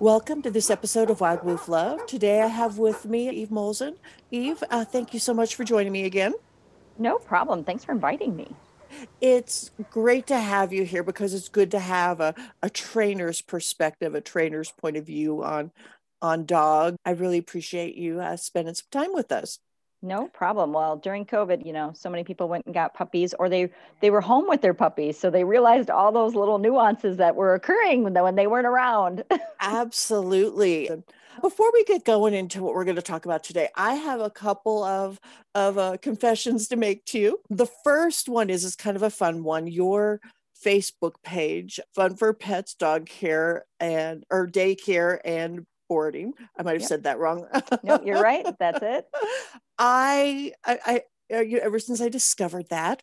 Welcome to this episode of Wild Wolf Love. Today I have with me Eve Molson. Eve, uh, thank you so much for joining me again. No problem. Thanks for inviting me. It's great to have you here because it's good to have a, a trainer's perspective, a trainer's point of view on on dog. I really appreciate you uh, spending some time with us. No problem. Well, during COVID, you know, so many people went and got puppies or they they were home with their puppies. So they realized all those little nuances that were occurring when, when they weren't around. Absolutely. Before we get going into what we're going to talk about today, I have a couple of of uh, confessions to make to you. The first one is is kind of a fun one. Your Facebook page, Fun for Pets Dog Care and or Daycare and boarding. I might have yep. said that wrong. no, you're right. That's it. I, I, I, uh, ever since I discovered that,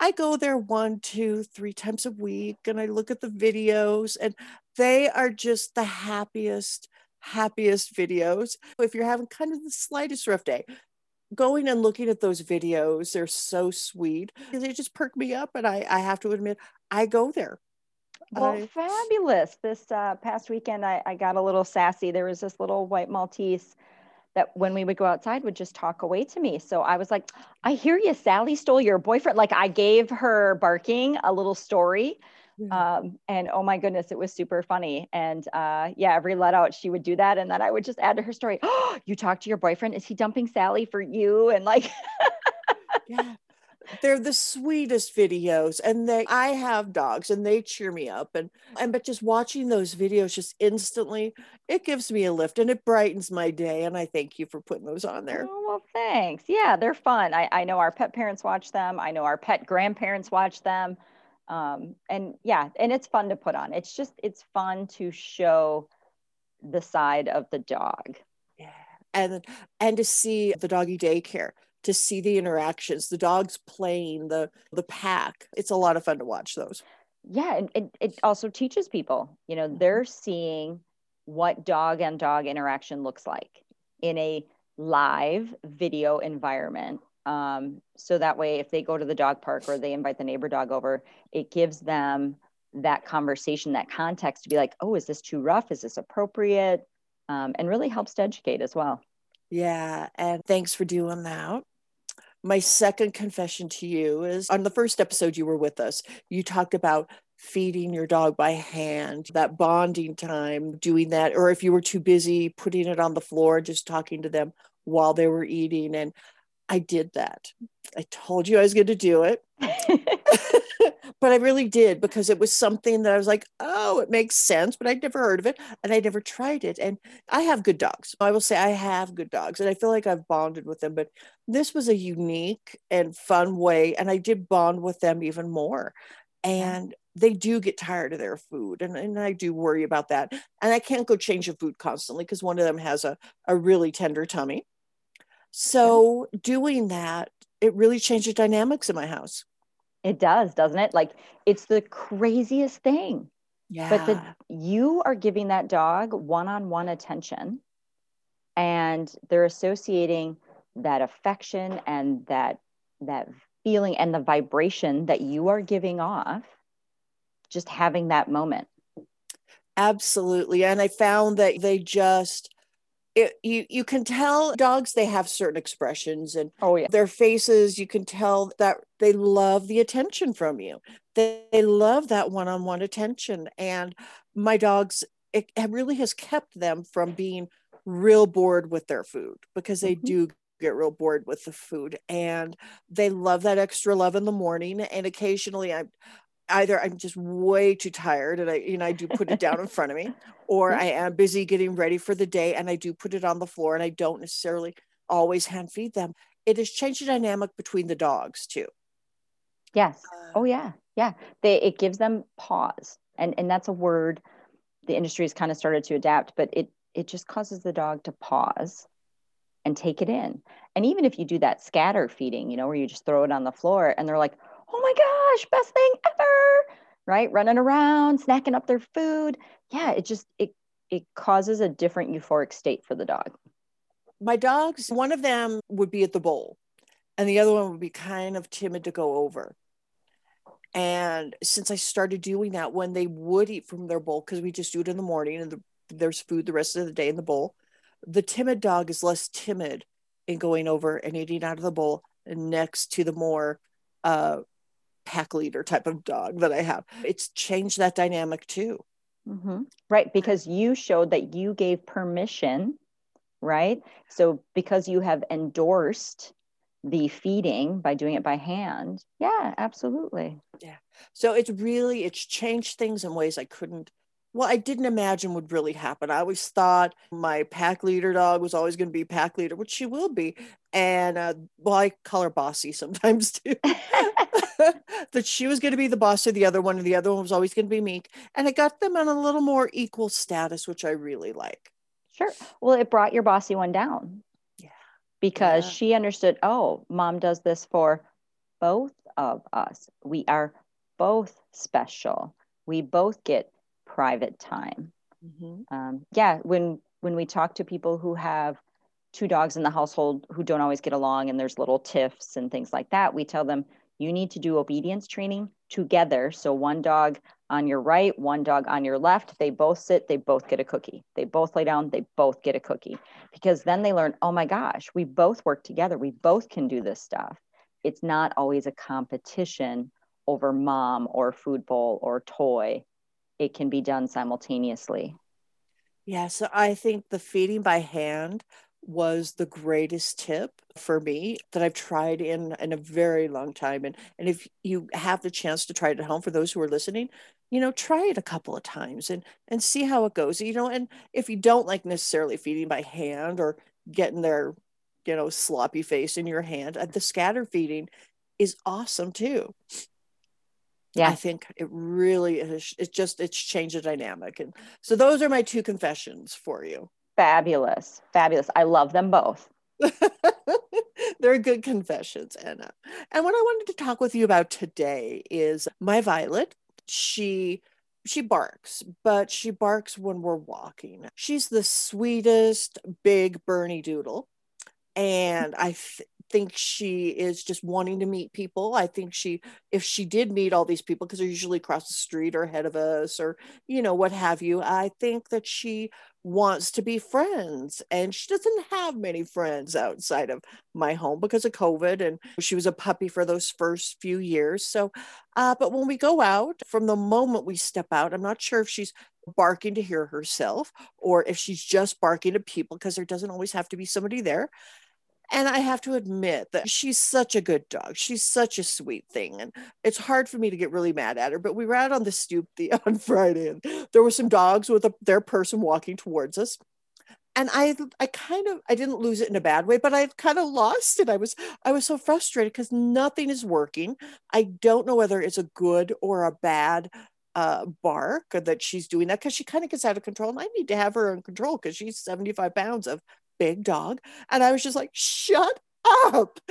I go there one, two, three times a week and I look at the videos and they are just the happiest, happiest videos. If you're having kind of the slightest rough day, going and looking at those videos, they're so sweet. They just perk me up. And I, I have to admit, I go there. Well, I, fabulous. This uh, past weekend, I, I got a little sassy. There was this little white Maltese that when we would go outside would just talk away to me. So I was like, I hear you, Sally stole your boyfriend. Like I gave her barking a little story. Um, and oh my goodness, it was super funny. And uh, yeah, every let out she would do that. And then I would just add to her story, Oh, you talked to your boyfriend. Is he dumping Sally for you? And like, yeah they're the sweetest videos and they i have dogs and they cheer me up and and but just watching those videos just instantly it gives me a lift and it brightens my day and i thank you for putting those on there. Oh, well thanks. Yeah they're fun. I, I know our pet parents watch them. I know our pet grandparents watch them. Um, and yeah and it's fun to put on. It's just it's fun to show the side of the dog. Yeah and and to see the doggy daycare to see the interactions, the dogs playing, the the pack. It's a lot of fun to watch those. Yeah, and it, it also teaches people, you know, mm-hmm. they're seeing what dog and dog interaction looks like in a live video environment. Um, so that way, if they go to the dog park or they invite the neighbor dog over, it gives them that conversation, that context to be like, oh, is this too rough? Is this appropriate? Um, and really helps to educate as well. Yeah. And thanks for doing that. My second confession to you is on the first episode you were with us, you talked about feeding your dog by hand, that bonding time, doing that, or if you were too busy, putting it on the floor, just talking to them while they were eating. And I did that. I told you I was going to do it. but I really did because it was something that I was like, oh, it makes sense, but I'd never heard of it and I never tried it. And I have good dogs. I will say I have good dogs and I feel like I've bonded with them, but this was a unique and fun way. And I did bond with them even more. And they do get tired of their food. And, and I do worry about that. And I can't go change the food constantly because one of them has a, a really tender tummy. So doing that, it really changed the dynamics in my house. It does, doesn't it? Like it's the craziest thing. Yeah. But the, you are giving that dog one-on-one attention and they're associating that affection and that that feeling and the vibration that you are giving off just having that moment. Absolutely. And I found that they just it, you you can tell dogs they have certain expressions and oh yeah their faces you can tell that they love the attention from you they, they love that one-on-one attention and my dogs it, it really has kept them from being real bored with their food because they mm-hmm. do get real bored with the food and they love that extra love in the morning and occasionally i either I'm just way too tired and I you know I do put it down in front of me or I am busy getting ready for the day and I do put it on the floor and I don't necessarily always hand feed them. It has changed the dynamic between the dogs too. Yes. Uh, oh yeah. Yeah. They it gives them pause. And and that's a word the industry has kind of started to adapt, but it it just causes the dog to pause and take it in. And even if you do that scatter feeding, you know, where you just throw it on the floor and they're like, oh my gosh, best thing ever, right? Running around, snacking up their food. Yeah, it just it it causes a different euphoric state for the dog. My dogs, one of them would be at the bowl, and the other one would be kind of timid to go over. And since I started doing that, when they would eat from their bowl, because we just do it in the morning and the there's food the rest of the day in the bowl. The timid dog is less timid in going over and eating out of the bowl next to the more uh, pack leader type of dog that I have. It's changed that dynamic too. Mm-hmm. Right. Because you showed that you gave permission, right? So because you have endorsed the feeding by doing it by hand. Yeah, absolutely. Yeah. So it's really, it's changed things in ways I couldn't well, I didn't imagine would really happen. I always thought my pack leader dog was always going to be pack leader, which she will be. And uh, well, I call her bossy sometimes too. that she was going to be the boss of the other one, and the other one was always going to be meek. And it got them on a little more equal status, which I really like. Sure. Well, it brought your bossy one down. Yeah. Because yeah. she understood, oh, mom does this for both of us. We are both special. We both get private time. Mm-hmm. Um, yeah, when when we talk to people who have two dogs in the household who don't always get along and there's little tiffs and things like that, we tell them you need to do obedience training together. So one dog on your right, one dog on your left, they both sit, they both get a cookie. They both lay down, they both get a cookie. Because then they learn, oh my gosh, we both work together. We both can do this stuff. It's not always a competition over mom or food bowl or toy it can be done simultaneously. Yeah, so I think the feeding by hand was the greatest tip for me that I've tried in in a very long time. And and if you have the chance to try it at home for those who are listening, you know, try it a couple of times and and see how it goes. You know, and if you don't like necessarily feeding by hand or getting their, you know, sloppy face in your hand, uh, the scatter feeding is awesome too yeah i think it really is it's just it's changed the dynamic and so those are my two confessions for you fabulous fabulous. I love them both. They're good confessions anna. And what i wanted to talk with you about today is my violet. She she barks but she barks when we're walking. She's the sweetest big Bernedoodle. and i th- think she is just wanting to meet people. I think she, if she did meet all these people, because they're usually across the street or ahead of us or, you know, what have you, I think that she wants to be friends. And she doesn't have many friends outside of my home because of COVID. And she was a puppy for those first few years. So, uh, but when we go out, from the moment we step out, I'm not sure if she's barking to hear herself or if she's just barking to people because there doesn't always have to be somebody there. And I have to admit that she's such a good dog. She's such a sweet thing. And it's hard for me to get really mad at her. But we were out on the stoop the, on Friday and there were some dogs with a, their person walking towards us. And I, I kind of, I didn't lose it in a bad way, but I kind of lost it. I was, I was so frustrated because nothing is working. I don't know whether it's a good or a bad uh, bark that she's doing that because she kind of gets out of control. And I need to have her in control because she's 75 pounds of big dog. And I was just like, shut up.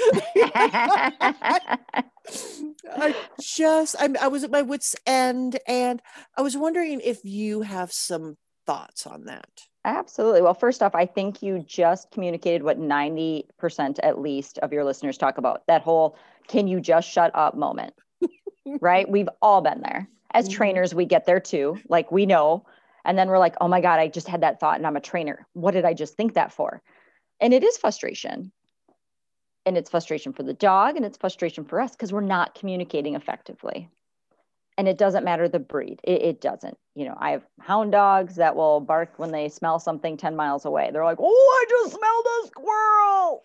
I just, I, I was at my wits' end. And I was wondering if you have some thoughts on that. Absolutely. Well, first off, I think you just communicated what 90% at least of your listeners talk about that whole can you just shut up moment, right? We've all been there. As mm-hmm. trainers, we get there too. Like we know and then we're like, oh my God, I just had that thought and I'm a trainer. What did I just think that for? And it is frustration. And it's frustration for the dog and it's frustration for us because we're not communicating effectively. And it doesn't matter the breed. It, it, doesn't. You know, I have hound dogs that will bark when they smell something 10 miles away. They're like, oh, I just smelled a squirrel.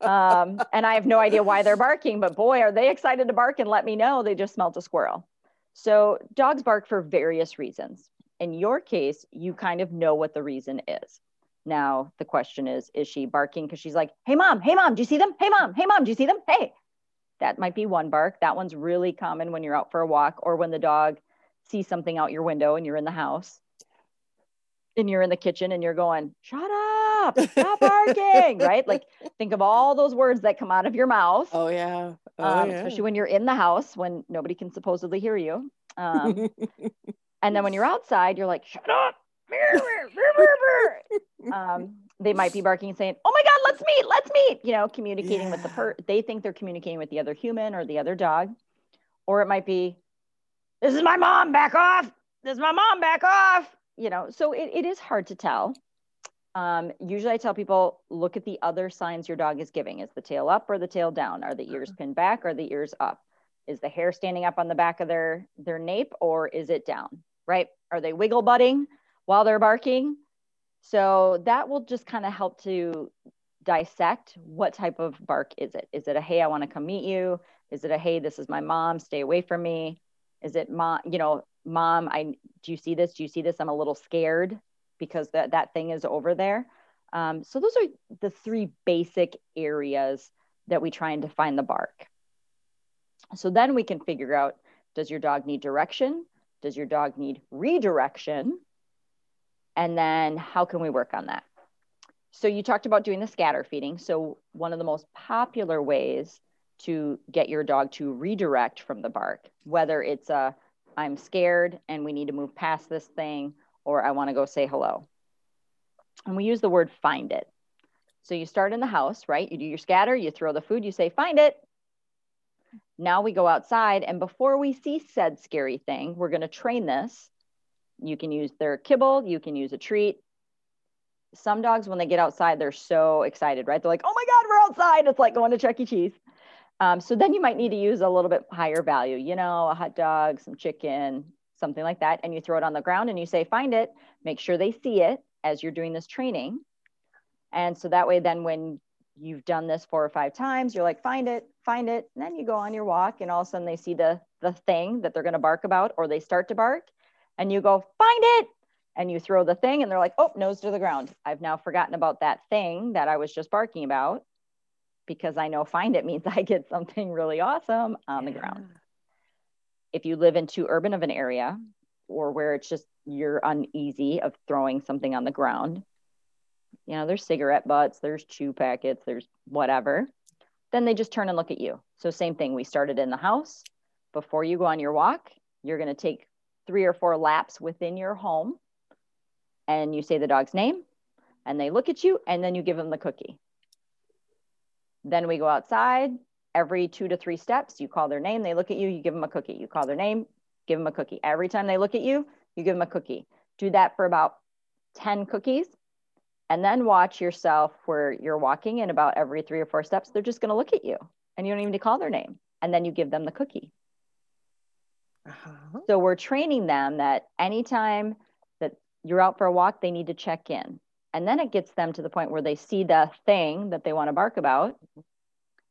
um, and I have no idea why they're barking, but boy, are they excited to bark and let me know they just smelled a squirrel. So dogs bark for various reasons in your case, you kind of know what the reason is. Now, the question is, is she barking because she's like, hey, mom, hey, mom, do you see them? Hey, mom, hey, mom, do you see them? Hey, that might be one bark. That one's really common when you're out for a walk or when the dog sees something out your window and you're in the house and you're in the kitchen and you're going, shut up, stop barking, right? Like, think of all those words that come out of your mouth. Oh, yeah. Oh, um, yeah. Especially when you're in the house when nobody can supposedly hear you. Um, And then when you're outside, you're like, shut up. um, they might be barking and saying, oh my God, let's meet, let's meet, you know, communicating yeah. with the per, they think they're communicating with the other human or the other dog. Or it might be, this is my mom, back off. This is my mom, back off. you know, so it, it is hard to tell. Um, usually I tell people look at the other signs your dog is giving. Is the tail up or the tail down? Are the ears uh-huh. pinned back or the ears up? Is the hair standing up on the back of their their nape or is it down? Right? Are they wiggle butting while they're barking? So that will just kind of help to dissect what type of bark is it? Is it a hey, I want to come meet you? Is it a hey, this is my mom, stay away from me? Is it mom, you know, mom, I do you see this? Do you see this? I'm a little scared because that that thing is over there. Um, so those are the three basic areas that we try and define the bark. So then we can figure out, does your dog need direction? Does your dog need redirection? And then how can we work on that? So you talked about doing the scatter feeding. So one of the most popular ways to get your dog to redirect from the bark, whether it's a I'm scared and we need to move past this thing, or I want to go say hello. And we use the word find it. So you start in the house, right? You do your scatter, you throw the food, you say, find it. Now we go outside, and before we see said scary thing, we're going to train this. You can use their kibble, you can use a treat. Some dogs, when they get outside, they're so excited, right? They're like, oh my God, we're outside. It's like going to Chuck E. Cheese. Um, so then you might need to use a little bit higher value, you know, a hot dog, some chicken, something like that. And you throw it on the ground and you say, find it, make sure they see it as you're doing this training. And so that way, then when you've done this four or five times, you're like, find it, find it. And then you go on your walk and all of a sudden they see the, the thing that they're going to bark about, or they start to bark and you go, find it. And you throw the thing and they're like, oh, nose to the ground. I've now forgotten about that thing that I was just barking about because I know find it means I get something really awesome on yeah. the ground. If you live in too urban of an area or where it's just you're uneasy of throwing something on the ground, you know, there's cigarette butts, there's chew packets, there's whatever, then they just turn and look at you. So, same thing, we started in the house. Before you go on your walk, you're going to take three or four laps within your home and you say the dog's name and they look at you and then you give them the cookie. Then we go outside every two to three steps. You call their name, they look at you, you give them a cookie. You call their name, give them a cookie. Every time they look at you, you give them a cookie. Do that for about 10 cookies. And then watch yourself where you're walking and about every three or four steps, they're just going to look at you and you don't even need to call their name. And then you give them the cookie. Uh-huh. So we're training them that anytime that you're out for a walk, they need to check in. And then it gets them to the point where they see the thing that they want to bark about.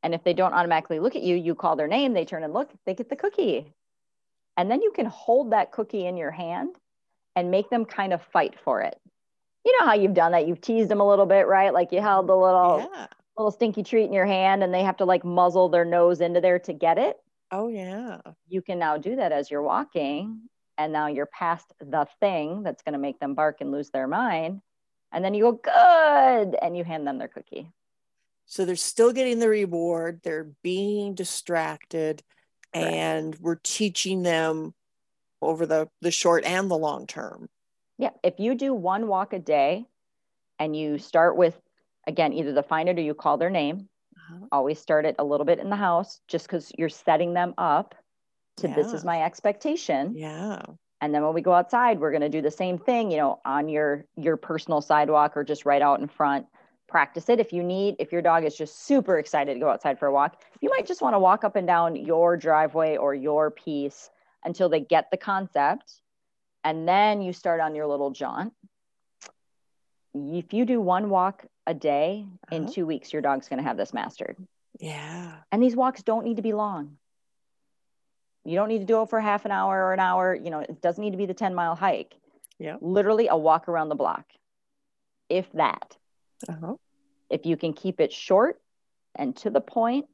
And if they don't automatically look at you, you call their name, they turn and look, they get the cookie. And then you can hold that cookie in your hand and make them kind of fight for it. You know how you've done that? You've teased them a little bit, right? Like you held the little yeah. little stinky treat in your hand and they have to like muzzle their nose into there to get it. Oh yeah. You can now do that as you're walking and now you're past the thing that's going to make them bark and lose their mind and then you go good and you hand them their cookie so they're still getting the reward they're being distracted right. and we're teaching them over the the short and the long term yeah. If you do one walk a day and you start with again either the find it or you call their name uh-huh. always start it a little bit in the house just because you're setting them up to yeah. this is my expectation. Yeah. And then when we go outside we're going to do the same thing you know on your your personal sidewalk or just right out in front. Practice it. If you need if your dog is just super excited to go outside for a walk you might just want to walk up and down your driveway or your piece until they get the concept and then you start on your little jaunt if you do one walk a day uh-huh. in two weeks your dog's going to have this mastered yeah and these walks don't need to be long you don't need to do it for half an hour or an hour. You know, it doesn't need to be the 10 mile hike. Yeah. Literally a walk around the block, if that. Uh-huh. If you can keep it short and to the point,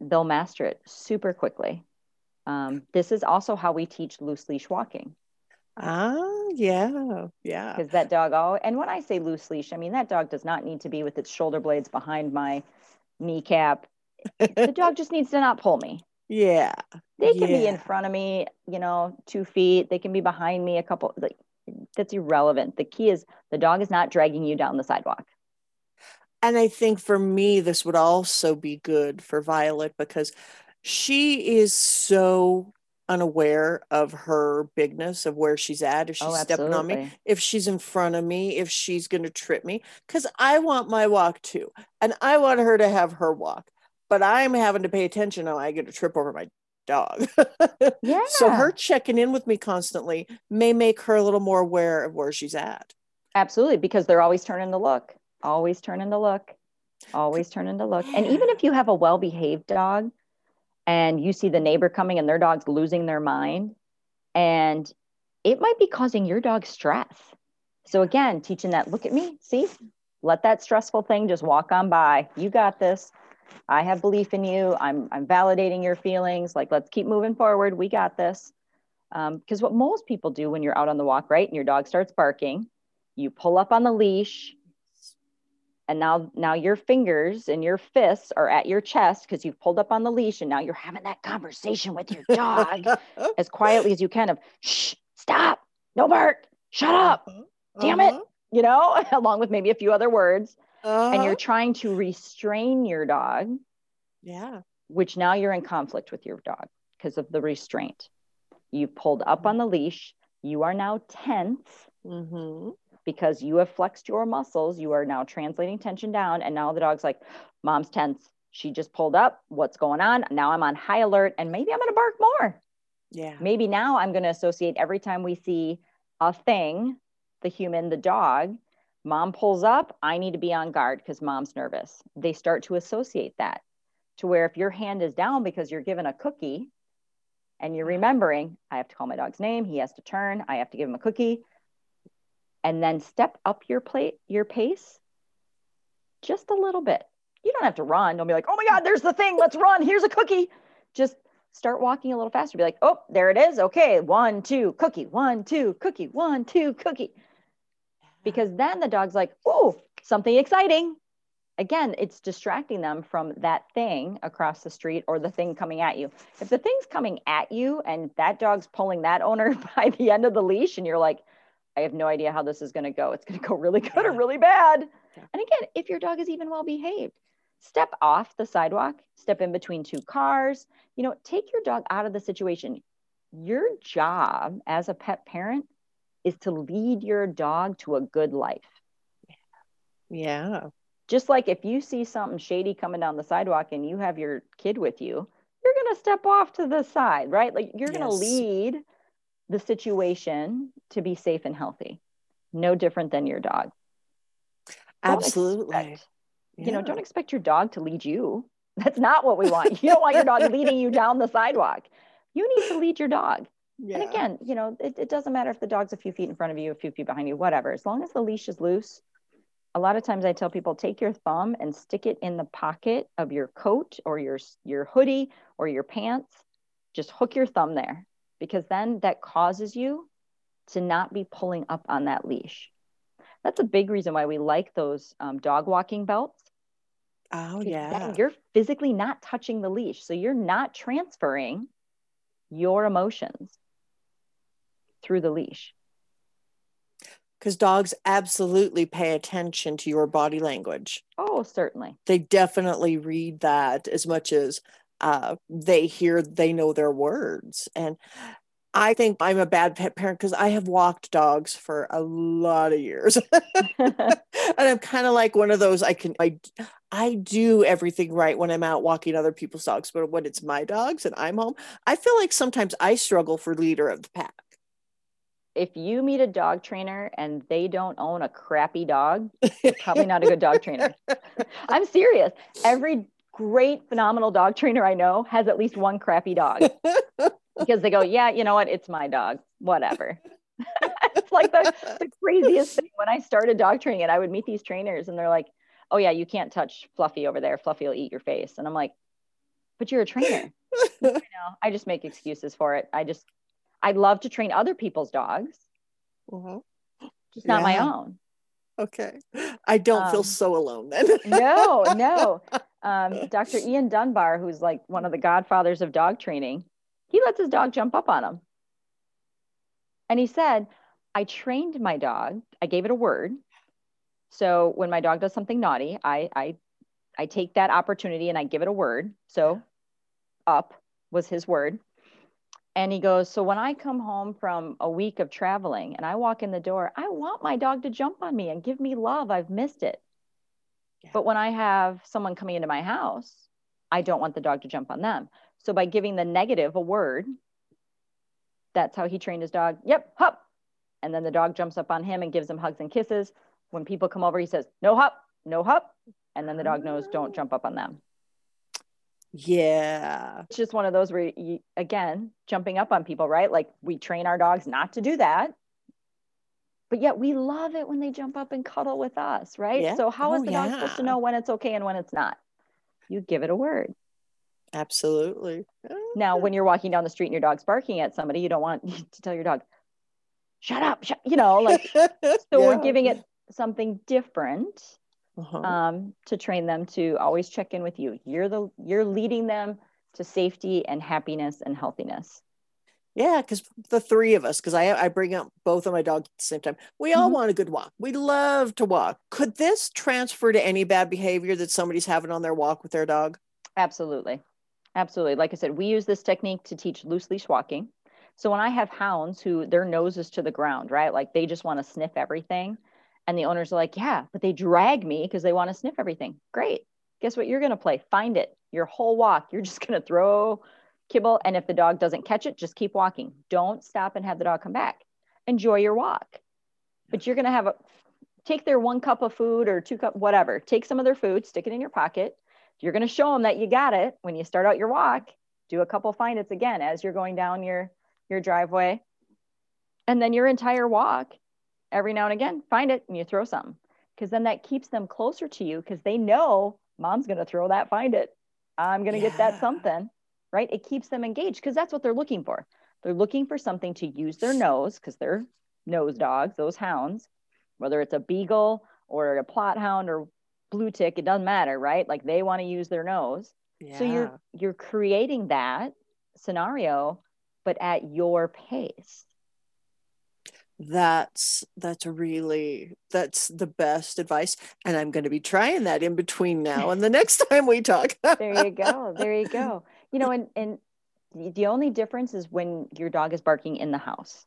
they'll master it super quickly. Um, this is also how we teach loose leash walking. Ah, yeah, yeah. Because that dog, all and when I say loose leash, I mean that dog does not need to be with its shoulder blades behind my kneecap. the dog just needs to not pull me. Yeah. They can yeah. be in front of me, you know, two feet. They can be behind me a couple. Like, that's irrelevant. The key is the dog is not dragging you down the sidewalk. And I think for me, this would also be good for Violet because she is so unaware of her bigness of where she's at if oh, she's Oh, stepping on me if she's in front of me if she's going to trip me because i want my walk too and i want her to have her walk but i'm having to pay attention and i get to trip over my dog Yeah. so her checking in with me constantly may make her a little more aware of where she's at Absolutely, because they're always turning to look, always turning to look, always turning to look. And even if you have a well behaved dog and you see the neighbor coming and their dog's losing their mind, and it might be causing your dog stress. So, again, teaching that look at me, see, let that stressful thing just walk on by. You got this. I have belief in you. I'm, I'm validating your feelings. Like, let's keep moving forward. We got this. Um, because what most people do when you're out on the walk, right, and your dog starts barking, you pull up on the leash and now now your fingers and your fists are at your chest because you've pulled up on the leash and now you're having that conversation with your dog as quietly as you can of shh stop no bark shut up Damn it. you know along with maybe a few other words. And Uh-huh. you're trying to restrain your dog yeah. which now you're in conflict with your dog because of the restraint. You've pulled up on the leash. You are now tense hmm because you have flexed your muscles. You are now translating tension down. And now the dog's like, Mom's tense. She just pulled up. What's going on? Now I'm on high alert and maybe I'm going to bark more. yeah Maybe now I'm going to associate every time we see a thing, the human, the dog, mom pulls up. I need to be on guard because mom's nervous. They start to associate that to where if your hand is down because you're given a cookie and you're remembering, I have to call my dog's name. He has to turn. I have to give him a cookie and then step up your plate your pace just a little bit. You don't have to run. Don't be like oh my god there's the thing. Let's run. Here's a cookie. Just start walking a little faster. Be like oh there it is. Okay one two cookie one two cookie one two cookie. Because then the dog's like oh something exciting. Again it's distracting them from that thing across the street or the thing coming at you. If the thing's coming at you and that dog's pulling that owner by the end of the leash and you're like I have no idea how this is going to go. It's going to go really good or really bad. Yeah. And again, if your dog is even well behaved, step off the sidewalk, step in between two cars, you know, take your dog out of the situation. Your job as a pet parent is to lead your dog to a good life. yeah Just like if you see something shady coming down the sidewalk and you have your kid with you, you're going to step off to the side, right? Like you're going to lead the situation to be safe and healthy. No different than your dog. Absolutely expect- You know, don't expect your dog to lead you. That's not what we want. You don't want your dog leading you down the sidewalk. You need to lead your dog. yeah. And again, you know, it, it doesn't matter if the dog's a few feet in front of you, a few feet behind you, whatever. As long as the leash is loose. A lot of times I tell people take your thumb and stick it in the pocket of your coat or your your hoodie or your pants. Just hook your thumb there because then that causes you to not be pulling up on that leash. That's a big reason why we like those um, dog walking belts. Oh, yeah you're physically not touching the leash. So you're not transferring your emotions through the leash. because dogs absolutely pay attention to your body language Oh, certainly. they definitely read that as much as uh, they hear they know their words and i think i'm a bad pet parent because i have walked dogs for a lot of years and i'm kind of like one of those i can I, I do everything right when i'm out walking other people's dogs but when it's my dogs and i'm home i feel like sometimes i struggle for leader of the pack if you meet a dog trainer and they don't own a crappy dog, probably not a good dog trainer. I'm serious. Every great, phenomenal dog trainer I know has at least one crappy dog because they go, Yeah, you know what? It's my dog. Whatever. it's like the, the craziest thing. When I started dog training, and I would meet these trainers and they're like, Oh, yeah, you can't touch Fluffy over there. Fluffy will eat your face. And I'm like, But you're a trainer. you know, I just make excuses for it. I just, I'd love to train other people's dogs, Mhm. just not my own. okay i don't feel Um, so alone then No, no. Um, Dr. Ian Dunbar, who's like one of the godfathers of dog training, he lets his dog jump up on him. And he said, I trained my dog, I gave it a word. So when my dog does something naughty, I, I, I take that opportunity and I give it a word. So up was his word. And he goes, So when I come home from a week of traveling and I walk in the door, I want my dog to jump on me and give me love. I've missed it. Yeah. But when I have someone coming into my house, I don't want the dog to jump on them. So by giving the negative a word, that's how he trained his dog. Yep, hop. And then the dog jumps up on him and gives him hugs and kisses. When people come over, he says, No hop, no hop. And then the dog knows, Don't jump up on them. Yeah. It's just one of those where, you, again, jumping up on people, right? Like we train our dogs not to do that. But yet we love it when they jump up and cuddle with us, right? Yeah. So, how is oh, the dog supposed to know when it's okay and when it's not? You give it a word. Absolutely. Now, when you're walking down the street and your dog's barking at somebody, you don't want to tell your dog, shut up, shut, you know, like, so yeah. we're giving it something different uh-huh. um, to train them to always check in with you. You're the you're leading them to safety and happiness and healthiness. Yeah, because the three of us, because I I bring up both of my dogs at the same time. We all mm-hmm. want a good walk. We love to walk. Could this transfer to any bad behavior that somebody's having on their walk with their dog? Absolutely, absolutely. Like I said, we use this technique to teach loose leash walking. So when I have hounds who their nose is to the ground, right, like they just want to sniff everything, and the owners are like, yeah, but they drag me because they want to sniff everything. Great. Guess what you're going to play? Find it. Your whole walk, you're just going to throw kibble. And if the dog doesn't catch it, just keep walking. Don't stop and have the dog come back. Enjoy your walk. But you're going to have a take their one cup of food or two cup, whatever. Take some of their food, stick it in your pocket. You're going to show them that you got it when you start out your walk. Do a couple find its again as you're going down your your driveway. And then your entire walk, every now and again, find it and you throw something because then that keeps them closer to you because they know mom's going to throw that, find it. I'm going to yeah. get that something, right? It keeps them engaged because that's what they're looking for. They're looking for something to use their nose because they're nose dogs, those hounds, whether it's a beagle or a Plott hound or blue tick, it doesn't matter, right? Like they want to use their nose. Yeah. So you're you're creating that scenario, but at your pace that's that's really that's the best advice and i'm going to be trying that in between now and the next time we talk there you go there you go you know and and the only difference is when your dog is barking in the house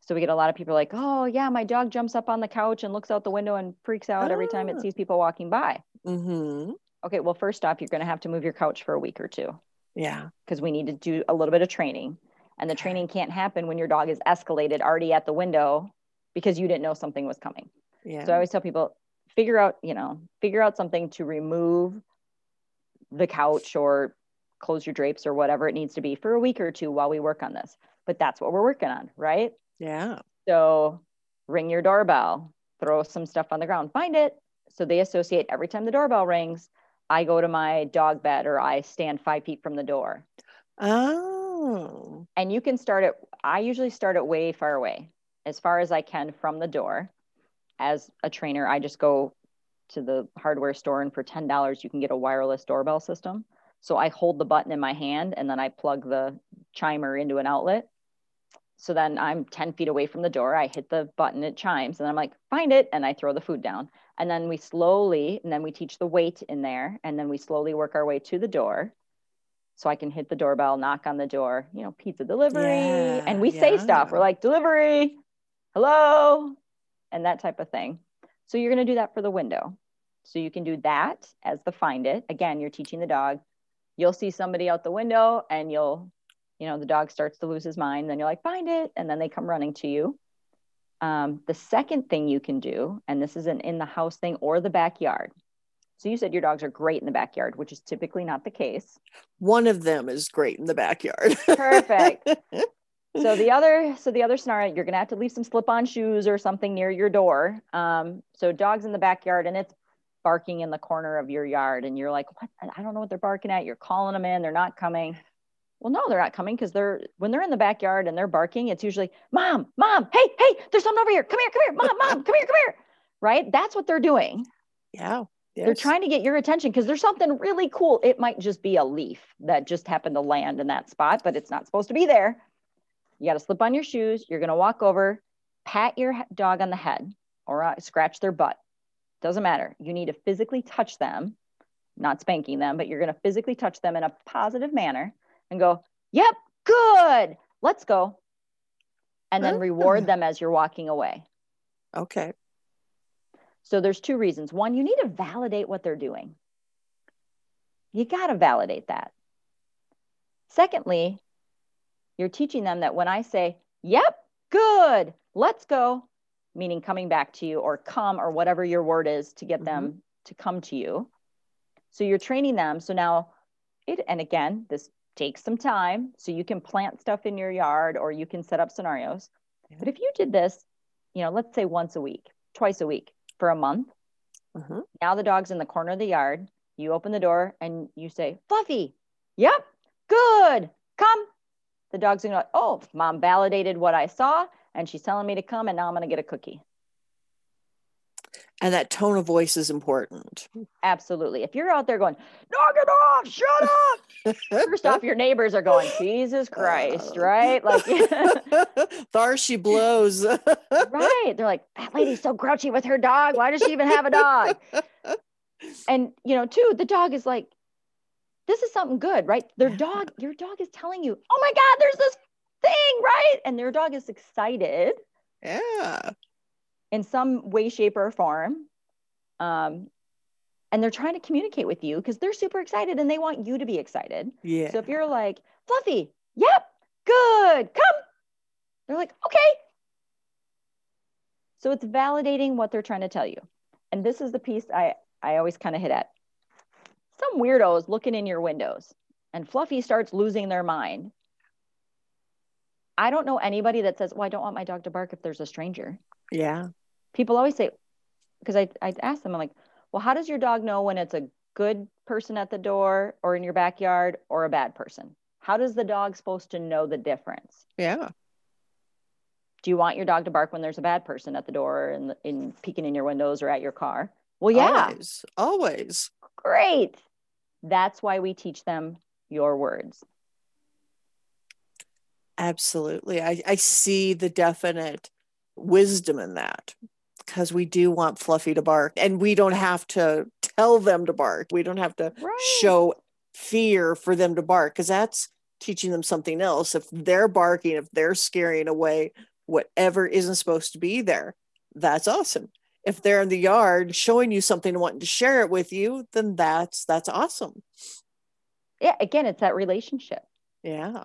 so we get a lot of people like oh yeah my dog jumps up on the couch and looks out the window and freaks out every time it ah. sees people walking by mm-hmm. okay well first off you're going to have to move your couch for a week or two yeah because we need to do a little bit of training and the training can't happen when your dog is escalated already at the window because you didn't know something was coming. Yeah. So I always tell people figure out, you know, figure out something to remove the couch or close your drapes or whatever it needs to be for a week or two while we work on this. But that's what we're working on, right? Yeah. So ring your doorbell, throw some stuff on the ground, find it. So they associate every time the doorbell rings, I go to my dog bed or I stand five feet from the door. Oh. And you can start it. I usually start it way far away, as far as I can from the door. As a trainer, I just go to the hardware store, and for $10, you can get a wireless doorbell system. So I hold the button in my hand and then I plug the chimer into an outlet. So then I'm 10 feet away from the door. I hit the button, it chimes, and I'm like, find it. And I throw the food down. And then we slowly, and then we teach the wait in there. And then we slowly work our way to the door so I can hit the doorbell, knock on the door, you know, pizza delivery. Yeah, and we yeah. say stuff. We're like, delivery, hello, and that type of thing. So you're going to do that for the window. So you can do that as the find it. Again, you're teaching the dog. You'll see somebody out the window and you'll, you know, the dog starts to lose his mind. Then you're like, find it. And then they come running to you. Um, the second thing you can do, and this is an in the house thing or the backyard, so you said your dogs are great in the backyard, which is typically not the case. One of them is great in the backyard. Perfect. so the other, so the other scenario, you're gonna have to leave some slip-on shoes or something near your door. Um, so dogs in the backyard, and it's barking in the corner of your yard, and you're like, what? I don't know what they're barking at. You're calling them in, they're not coming. Well, no, they're not coming because they're when they're in the backyard and they're barking, it's usually mom, mom, hey, hey, there's something over here. Come here, come here, mom, mom, come here, come here. Right? That's what they're doing. Yeah. They're trying to get your attention because there's something really cool. It might just be a leaf that just happened to land in that spot, but it's not supposed to be there. You got to slip on your shoes. You're going to walk over, pat your dog on the head or uh, scratch their butt. Doesn't matter. You need to physically touch them, not spanking them, but you're going to physically touch them in a positive manner and go, Yep, good, let's go. And then reward them as you're walking away. Okay. So there's two reasons. One, you need to validate what they're doing. You got to validate that. Secondly, you're teaching them that when I say, yep, good, let's go, meaning coming back to you or come or whatever your word is to get mm-hmm. them to come to you. So you're training them. So now it, and again, this takes some time. So you can plant stuff in your yard or you can set up scenarios. Yeah. But if you did this, you know, let's say once a week, twice a week for a month, mm-hmm. now the dog's in the corner of the yard. You open the door and you say, Fluffy, yep, good, come. The dog's gonna go, oh, mom validated what I saw and she's telling me to come and now I'm gonna get a cookie. And that tone of voice is important. Absolutely. If you're out there going, knock it off, shut up. First off, your neighbors are going, Jesus Christ, uh, right? Like there she blows. right. They're like, that lady's so grouchy with her dog. Why does she even have a dog? And you know, too, the dog is like, this is something good, right? Their dog, your dog is telling you, oh my God, there's this thing, right? And their dog is excited. Yeah in some way, shape, or form. Um, and they're trying to communicate with you because they're super excited and they want you to be excited. Yeah. So if you're like, Fluffy, yep, good, come, they're like, okay. So it's validating what they're trying to tell you. And this is the piece I, I always kind of hit at. Some weirdos looking in your windows and Fluffy starts losing their mind. I don't know anybody that says, Well, I don't want my dog to bark if there's a stranger. Yeah. People always say, because I, I ask them, I'm like, well, how does your dog know when it's a good person at the door or in your backyard or a bad person? How does the dog supposed to know the difference? Yeah. Do you want your dog to bark when there's a bad person at the door and in, in peeking in your windows or at your car? Well, yeah. Always. Always. Great. That's why we teach them your words. Absolutely. I, I see the definite wisdom in that because we do want Fluffy to bark and we don't have to tell them to bark. We don't have to right. show fear for them to bark because that's teaching them something else. If they're barking, if they're scaring away whatever isn't supposed to be there, that's awesome. If they're in the yard showing you something and wanting to share it with you, then that's that's awesome. Yeah, again, it's that relationship. Yeah.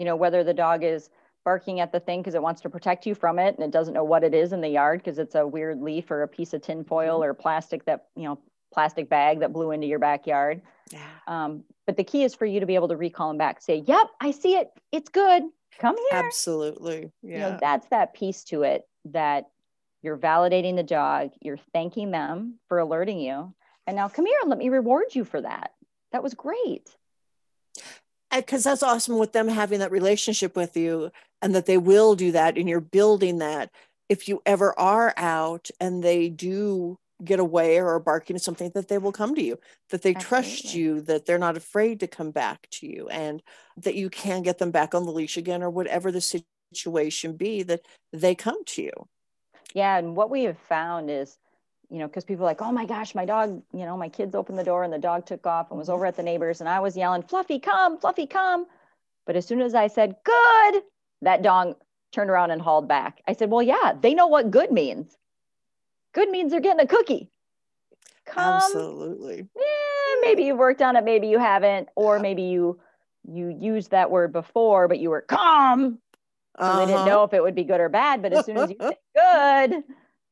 You know, whether the dog is barking at the thing because it wants to protect you from it and it doesn't know what it is in the yard because it's a weird leaf or a piece of tin foil mm-hmm. or plastic that you know plastic bag that blew into your backyard. Yeah. um, but the key is for you to be able to recall them back say yep i see it. It's good. Come here. Absolutely. Yeah you know, that's that piece to it that you're validating the dog you're thanking them for alerting you and now come here and let me reward you for that. That was great because that's awesome with them having that relationship with you and that they will do that and you're building that if you ever are out and they do get away or are barking at something that they will come to you that they Absolutely. trust you that they're not afraid to come back to you and that you can get them back on the leash again or whatever the situation be that they come to you yeah and what we have found is you know because people are like oh my gosh my dog you know my kids opened the door and the dog took off and was over at the neighbors and i was yelling fluffy come fluffy come but as soon as i said good that dog turned around and hauled back. I said, Well, yeah, they know what good means. Good means they're getting a cookie. Come, Absolutely. Yeah, maybe you worked on it, maybe you haven't, or yeah. maybe you you used that word before, but you were calm. So uh-huh. they didn't uh-huh. know if it would be good or bad. But as soon as you say good,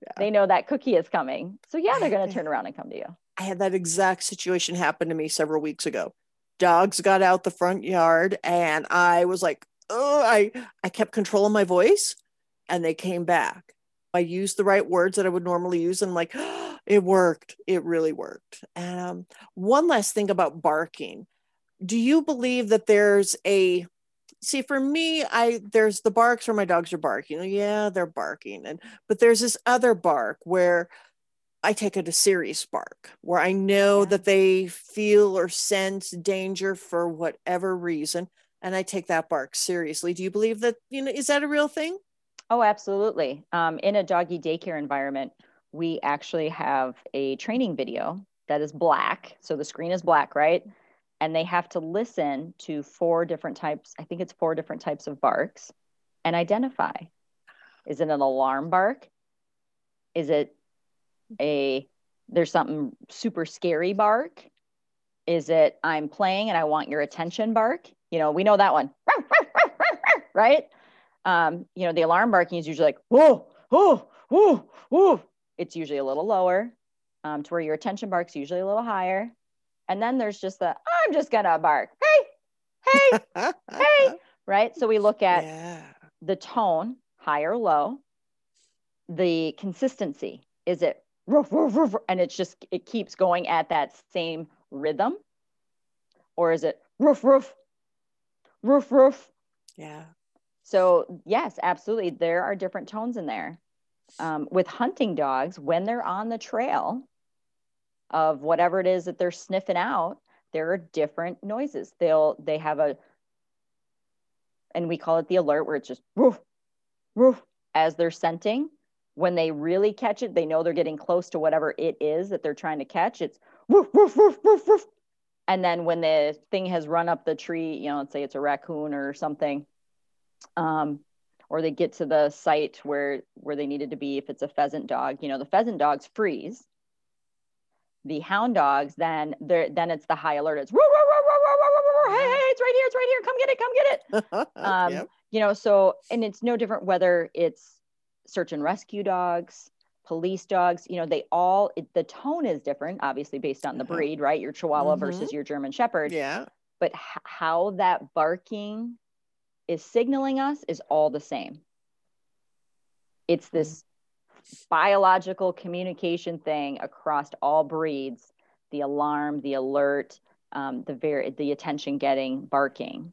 yeah. they know that cookie is coming. So yeah, they're going to turn around and come to you. I had that exact situation happen to me several weeks ago. Dogs got out the front yard, and I was like, oh, I, I kept controlling my voice and they came back. I used the right words that I would normally use. And I'm like, oh, it worked. It really worked. And um, one last thing about barking. Do you believe that there's a see for me i there's the barks where my dogs are barking yeah they're barking and but there's this other bark where i take it a serious bark where i know yeah. that they feel or sense danger for whatever reason and I take that bark seriously. Do you believe that, you know, is that a real thing? Oh, absolutely. Um, in a doggy daycare environment, we actually have a training video that is black. So the screen is black, right? And they have to listen to four different types i think it's four different types of barks and identify. Is it an alarm bark? Is it a there's something super scary bark? Is it i'm playing and i want your attention bark? You know we know that one. Right? Um, you know the alarm barking is usually like whoa whoa whoa whoa it's usually a little lower um, to where your attention bark's usually a little higher. And then there's just the I'm just gonna bark. Hey, hey, hey. Right. So we look at yeah. the tone, high or low, the consistency. Is it roof, roof, roof, and it's just it keeps going at that same rhythm? Or is it roof, roof, roof, roof? Yeah. So yes, absolutely. There are different tones in there. Um, with hunting dogs, when they're on the trail, of whatever it is that they're sniffing out there are different noises. They'll they have a and we call it the alert where it's just woof woof as they're scenting. When they really catch it they know they're getting close to whatever it is that they're trying to catch it's woof woof woof woof woof. And then when the thing has run up the tree you know let's say it's a raccoon or something um, or they get to the site where where they needed to be if it's a pheasant dog you know the pheasant dogs freeze the hound dogs, then there then it's the high alert. It's hey, hey, it's right here, it's right here. Come get it, come get it. um, yep. You know, so and it's no different whether it's search and rescue dogs, police dogs. You know, they all it, the tone is different, obviously based on the uh-huh. breed, right? Your Chihuahua mm-hmm. versus your German Shepherd. Yeah. But h- how that barking is signaling us is all the same. It's this biological communication thing across all breeds the alarm the alert um, the very the attention getting barking.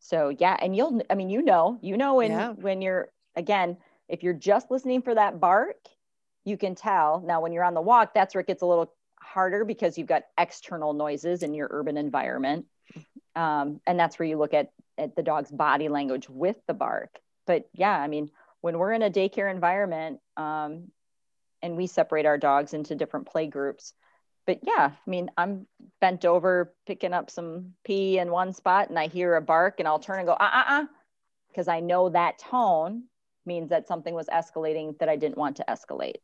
So yeah and you'll i mean you know you know when yeah. when you're again if you're just listening for that bark you can tell. Now when you're on the walk that's where it gets a little harder because you've got external noises in your urban environment. Um, and that's where you look at at the dog's body language with the bark. But yeah i mean when we're in a daycare environment um, and we separate our dogs into different play groups. But yeah i mean i'm bent over picking up some pee in one spot and i hear a bark and i'll turn and go uh uh uh because i know that tone means that something was escalating that i didn't want to escalate.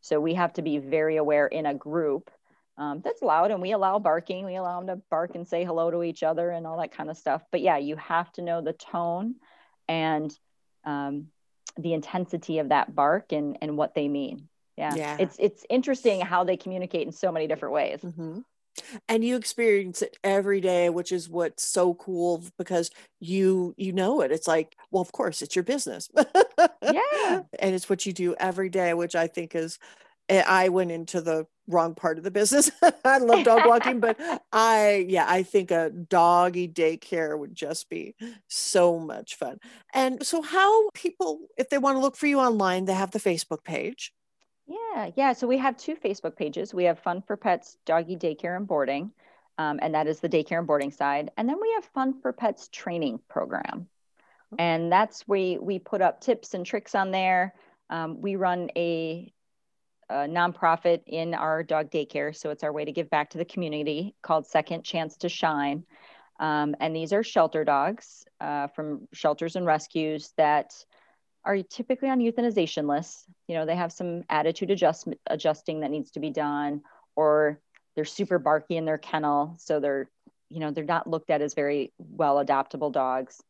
So we have to be very aware in a group um, that's loud and we allow barking. We allow them to bark and say hello to each other and all that kind of stuff. But yeah you have to know the tone and um, the intensity of that bark and and what they mean. Yeah, yeah. it's it's interesting how they communicate in so many different ways. Mm-hmm. and you experience it every day which is what's so cool because you you know it. It's like well of course it's your business. Yeah. And it's what you do every day which i think is I went into the wrong part of the business. I love dog walking, but I, yeah, I think a doggy daycare would just be so much fun. And so, how people, if they want to look for you online, they have the Facebook page. Yeah, yeah. So we have two Facebook pages. We have Fun for Pets Doggy Daycare and Boarding, um, and that is the daycare and boarding side. And then we have Fun for Pets training program, oh. and that's we we put up tips and tricks on there. Um, we run a a nonprofit in our dog daycare. So it's our way to give back to the community called Second Chance to Shine. Um, and these are shelter dogs uh, from shelters and rescues that are typically on euthanization lists. You know, they have some attitude adjustment adjusting that needs to be done, or they're super barky in their kennel. So they're, you know, they're not looked at as very well adoptable dogs.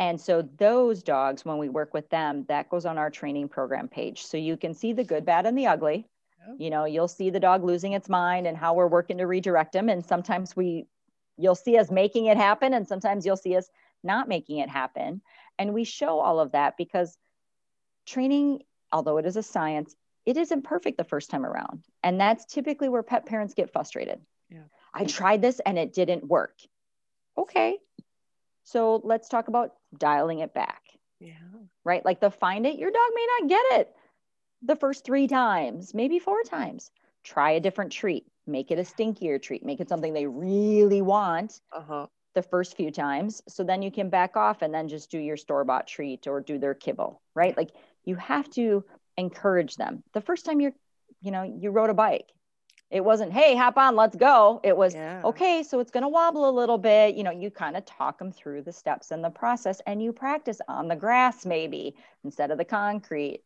And so those dogs, when we work with them, that goes on our training program page. So you can see the good, bad, and the ugly. You know, you'll see the dog losing its mind and how we're working to redirect them. And sometimes we, you'll see us making it happen, and sometimes you'll see us not making it happen. And we show all of that because training, although it is a science, it isn't perfect the first time around. And that's typically where pet parents get frustrated. Yeah. I tried this and it didn't work. Okay, so let's talk about dialing it back. Yeah. Right? Like the find it, your dog may not get it the first three times, maybe four times. Try a different treat. Make it a stinkier treat. Make it something they really want uh-huh. the first few times. So then you can back off and then just do your store bought treat or do their kibble, right? Like you have to encourage them. The first time you're, you know, you rode a bike, It wasn't, hey, hop on, let's go. It was, Yeah. okay, so it's going to wobble a little bit. You know, you kind of talk them through the steps in the process and you practice on the grass maybe instead of the concrete.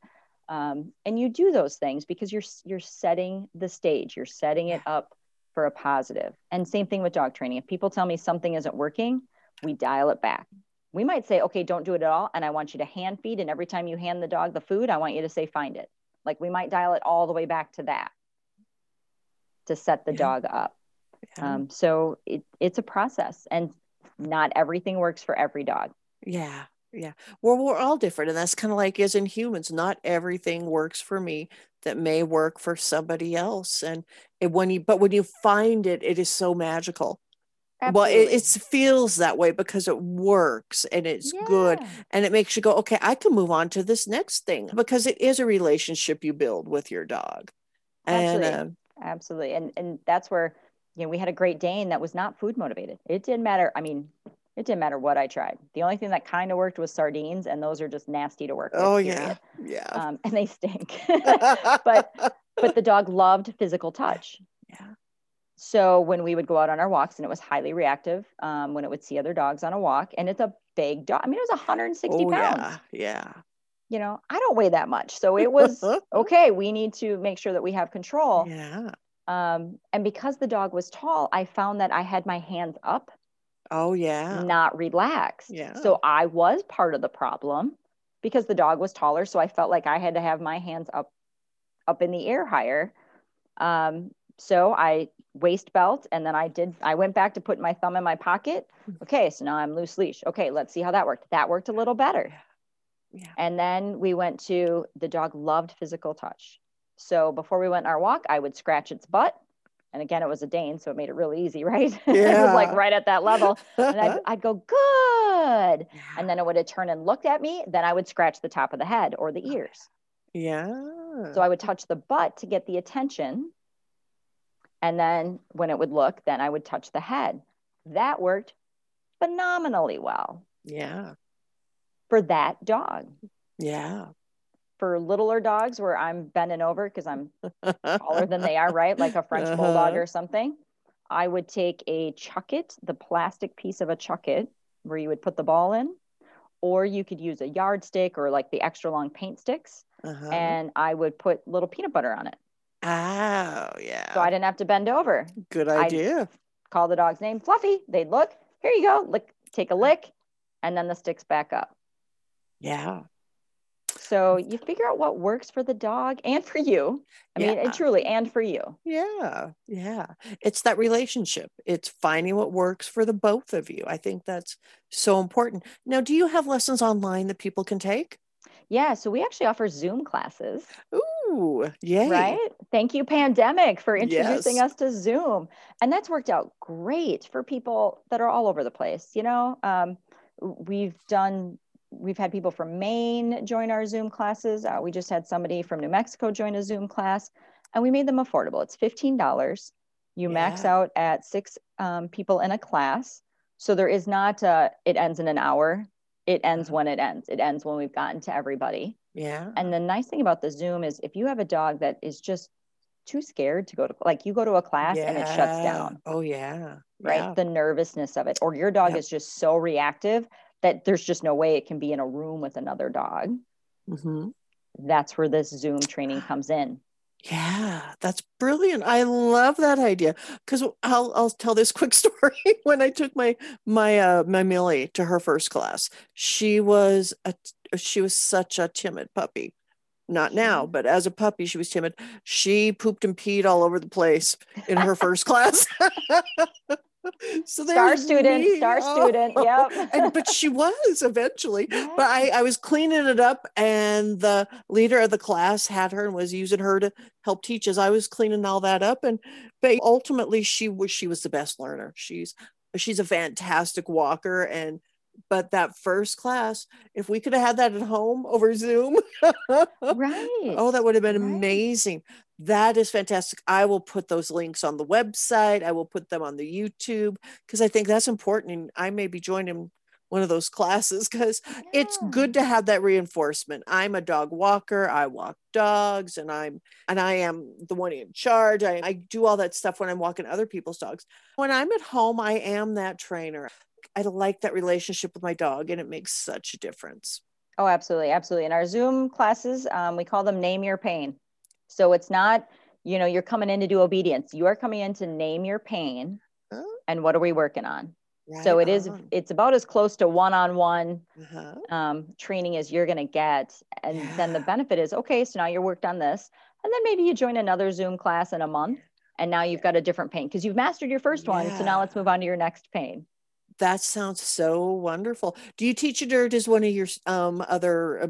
Um, and you do those things because you're you're setting the stage, you're setting it up for a positive. And same thing with dog training. If people tell me something isn't working, we dial it back. We might say, okay, don't do it at all. And I want you to hand feed. And every time you hand the dog the food, I want you to say, find it. Like we might dial it all the way back to that to set the Yeah. dog up. Yeah. Um, so it, it's a process and not everything works for every dog. Yeah. Yeah. Well, we're all different. And that's kind of like as in humans, not everything works for me that may work for somebody else. And it, when you, but when you find it, it is so magical. Well, it, it feels that way because it works and it's good and it makes you go, okay, I can move on to this next thing because it is a relationship you build with your dog. And Absolutely. um, Absolutely. And and that's where, you know, we had a great Dane that was not food motivated. It didn't matter. I mean, it didn't matter what I tried. The only thing that kind of worked was sardines, and those are just nasty to work with. oh period. yeah, yeah. Um, and they stink. but but the dog loved physical touch. yeah, So when we would go out on our walks, and it was highly reactive um, when it would see other dogs on a walk, and it's a big dog. I mean, it was 160 oh pounds. yeah, yeah. You know, I don't weigh that much, so it was okay. We need to make sure that we have control. yeah. Um, and because the dog was tall, I found that I had my hands up, Oh yeah. not relaxed. Yeah. So I was part of the problem because the dog was taller. So I felt like I had to have my hands up, up in the air higher. Um, so I waist belt and then I did, I went back to put my thumb in my pocket. Okay. So now I'm loose leash. Okay. Let's see how that worked. That worked a little better. Yeah. And then we went to the dog loved physical touch. So before we went on our walk, I would scratch its butt. And again, it was a Dane, so it made it really easy, right? it was like right at that level. And I'd, I'd go, good. Yeah. And then it would have turned and looked at me. Then I would scratch the top of the head or the ears. yeah. So I would touch the butt to get the attention. And then when it would look, then I would touch the head. That worked phenomenally well yeah. For that dog. Yeah. For littler dogs where I'm bending over because I'm taller than they are, right? Like a French bulldog Uh-huh. or something. I would take a Chuckit, the plastic piece of a Chuckit where you would put the ball in, or you could use a yardstick or like the extra long paint sticks, Uh-huh. and I would put little peanut butter on it. oh yeah. So I didn't have to bend over. Good idea. Call the dog's name, Fluffy. They'd look, here you go, lick, take a lick, and then the sticks back up. Yeah. So you figure out what works for the dog and for you. I mean, and truly, and for you. Yeah, yeah. It's that relationship. It's finding what works for the both of you. I think that's so important. Now, do you have lessons online that people can take? Yeah. So we actually offer Zoom classes. Ooh, yeah. Right. Thank you, pandemic, for introducing Yes. us to Zoom. And that's worked out great for people that are all over the place. You know, um, we've done, we've had people from Maine join our Zoom classes. Uh, we just had somebody from New Mexico join a Zoom class, and we made them affordable. It's $15. You max out at six um, people in a class. So there is not, uh, it ends in an hour. It ends Uh-huh. when it ends. It ends when we've gotten to everybody. Yeah. And the nice thing about the Zoom is if you have a dog that is just too scared to go to like you go to a class and it shuts down, Oh, yeah. right? Yeah. The nervousness of it. Or your dog Yep. is just so reactive that there's just no way it can be in a room with another dog. hmm That's where this Zoom training comes in. Yeah, that's brilliant. I love that idea because I'll I'll tell this quick story. when I took my my uh my Millie to her first class, she was a she was such a timid puppy. Not now, but as a puppy, she was timid. She pooped and peed all over the place in her first class. so Star student, me. star oh. student, yep. and, but she was eventually Yeah. but I, I was cleaning it up and the leader of the class had her and was using her to help teach as I was cleaning all that up and but ultimately she was she was the best learner she's she's a fantastic walker and but that first class if we could have had that at home over zoom right. oh that would have been Right. amazing that is fantastic i will put those links on the website i will put them on the youtube because i think that's important and i may be joining one of those classes because yeah. it's good to have that reinforcement. I'm a dog walker. I walk dogs and I'm and I am the one in charge. I, I do all that stuff when I'm walking other people's dogs. When I'm at home, I am that trainer. I like that relationship with my dog and it makes such a difference. Oh, absolutely. Absolutely. In our Zoom classes, um, we call them name your pain. So it's not, you know, you're coming in to do obedience. You are coming in to name your pain. Oh. And what are we working on? Right so it on. is, it's about as close to one-on-one uh-huh. um, training as you're going to get. And yeah. then the benefit is, okay, so now you're worked on this. And then maybe you join another Zoom class in a month and now you've got a different pain because you've mastered your first one. So now let's move on to your next pain. That sounds so wonderful. Do you teach it or does one of your um, other, uh,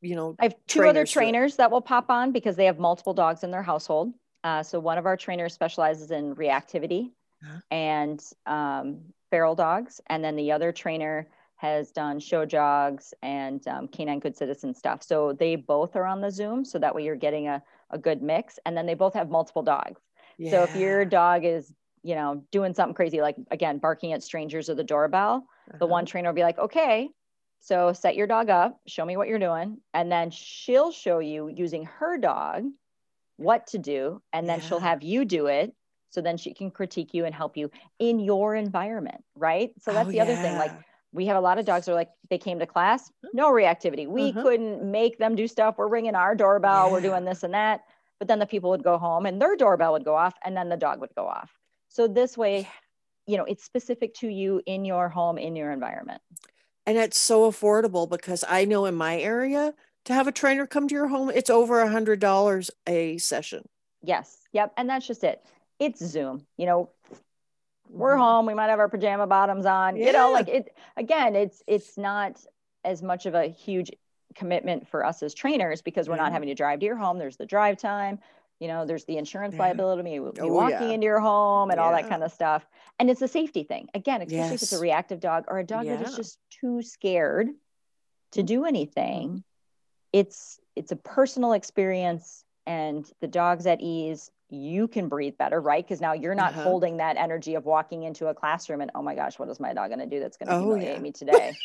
you know, I have two other trainers that will pop on because they have multiple dogs in their household. Uh, so one of our trainers specializes in reactivity huh? and um, feral dogs, and then the other trainer has done show jogs and um, canine good citizen stuff. So they both are on the Zoom, so that way you're getting a, a good mix. And then they both have multiple dogs. Yeah. So if your dog is, you know, doing something crazy, like again, barking at strangers or the doorbell, uh-huh. the one trainer will be like, okay, so set your dog up, show me what you're doing. And then she'll show you using her dog what to do. And then yeah. she'll have you do it so then she can critique you and help you in your environment right so that's oh, the yeah. other thing like we have a lot of dogs that are like they came to class no reactivity we uh-huh. couldn't make them do stuff we're ringing our doorbell yeah. we're doing this and that but then the people would go home and their doorbell would go off and then the dog would go off so this way you know it's specific to you in your home in your environment and it's so affordable because i know in my area to have a trainer come to your home it's over a hundred dollars a session yes yep and that's just it it's Zoom. You know, we're mm-hmm. home. We might have our pajama bottoms on. Yeah. You know, like it again, it's it's not as much of a huge commitment for us as trainers because we're not having to drive to your home. There's the drive time. You know, there's the insurance yeah. liability, you, oh, walking yeah. into your home and all that kind of stuff. And it's a safety thing. Again, especially yes. if it's a reactive dog or a dog that is just too scared to do anything. It's it's a personal experience and the dog's at ease you can breathe better, right? Because now you're not uh-huh. holding that energy of walking into a classroom and oh my gosh, what is my dog going to do that's going to oh, humiliate yeah. me today?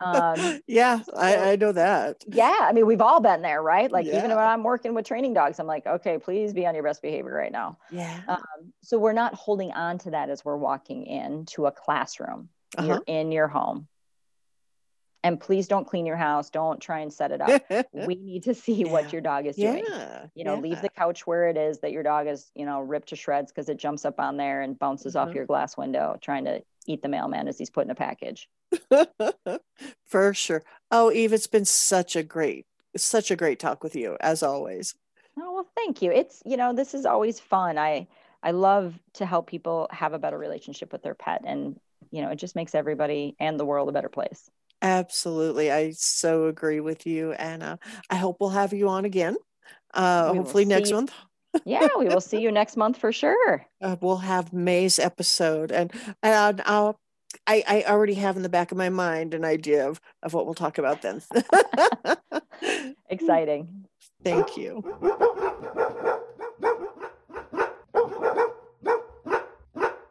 um, yeah, so, I, I, know that. Yeah, I mean we've all been there, right? Like yeah. even when I'm working with training dogs, I'm like, okay, please be on your best behavior right now. Yeah. Um, so we're not holding on to that as we're walking into a classroom. Uh-huh. You're in your home and please don't clean your house. Don't try and set it up. We need to see yeah. what your dog is doing. Yeah. you know yeah. leave the couch where it is that your dog is you know ripped to shreds because it jumps up on there and bounces mm-hmm. off your glass window trying to eat the mailman as he's putting a package. For sure. Oh eve it's been such a great such a great talk with you as always. Oh well thank you. It's you know this is always fun. I i love to help people have a better relationship with their pet and you know it just makes everybody and the world a better place Absolutely. I so agree with you, Anna. I hope we'll have you on again. Uh, hopefully next month. yeah, we will see you next month for sure. Uh, we'll have May's episode, and and I'll, I I already have in the back of my mind an idea of of what we'll talk about then. Exciting. Thank you.